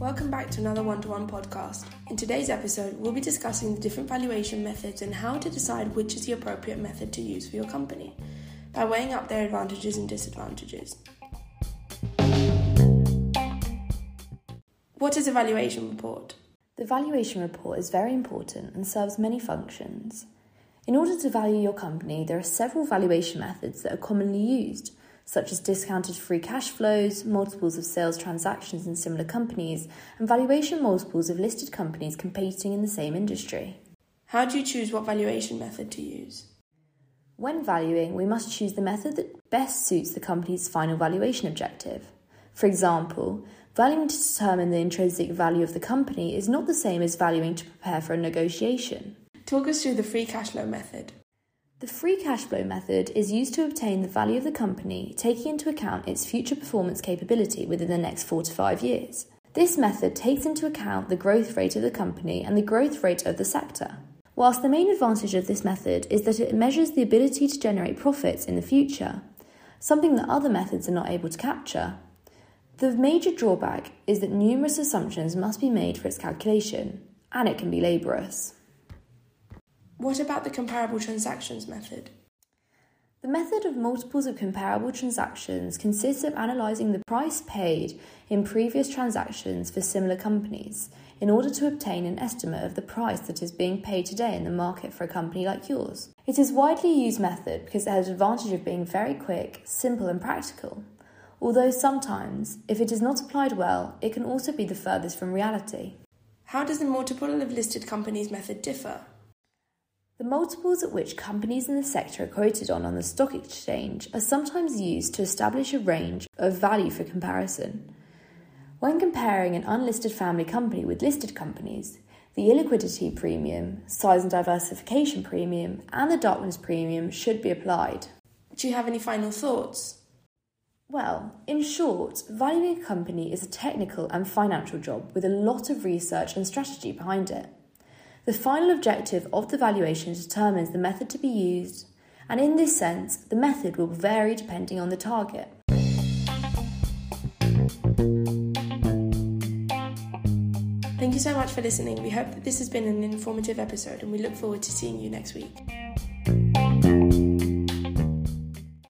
Welcome back to another one to one podcast. In today's episode, we'll be discussing the different valuation methods and how to decide which is the appropriate method to use for your company by weighing up their advantages and disadvantages. What is a valuation report? The valuation report is very important and serves many functions. In order to value your company, there are several valuation methods that are commonly used, such as discounted free cash flows, multiples of sales transactions in similar companies, and valuation multiples of listed companies competing in the same industry. How do you choose what valuation method to use? When valuing, we must choose the method that best suits the company's final valuation objective. For example, valuing to determine the intrinsic value of the company is not the same as valuing to prepare for a negotiation. Talk us through the free cash flow method. The free cash flow method is used to obtain the value of the company, taking into account its future performance capability within the next four to five years. This method takes into account the growth rate of the company and the growth rate of the sector. Whilst the main advantage of this method is that it measures the ability to generate profits in the future, something that other methods are not able to capture, the major drawback is that numerous assumptions must be made for its calculation, and it can be laborious. What about the comparable transactions method? The method of multiples of comparable transactions consists of analysing the price paid in previous transactions for similar companies in order to obtain an estimate of the price that is being paid today in the market for a company like yours. It is a widely used method because it has the advantage of being very quick, simple, and practical. Although sometimes, if it is not applied well, it can also be the furthest from reality. How does the multiple of listed companies method differ? The multiples at which companies in the sector are quoted on on the stock exchange are sometimes used to establish a range of value for comparison. When comparing an unlisted family company with listed companies, the illiquidity premium, size and diversification premium, and the darkness premium should be applied. Do you have any final thoughts? Well, in short, valuing a company is a technical and financial job with a lot of research and strategy behind it. The final objective of the valuation determines the method to be used, and in this sense, the method will vary depending on the target. Thank you so much for listening. We hope that this has been an informative episode and we look forward to seeing you next week.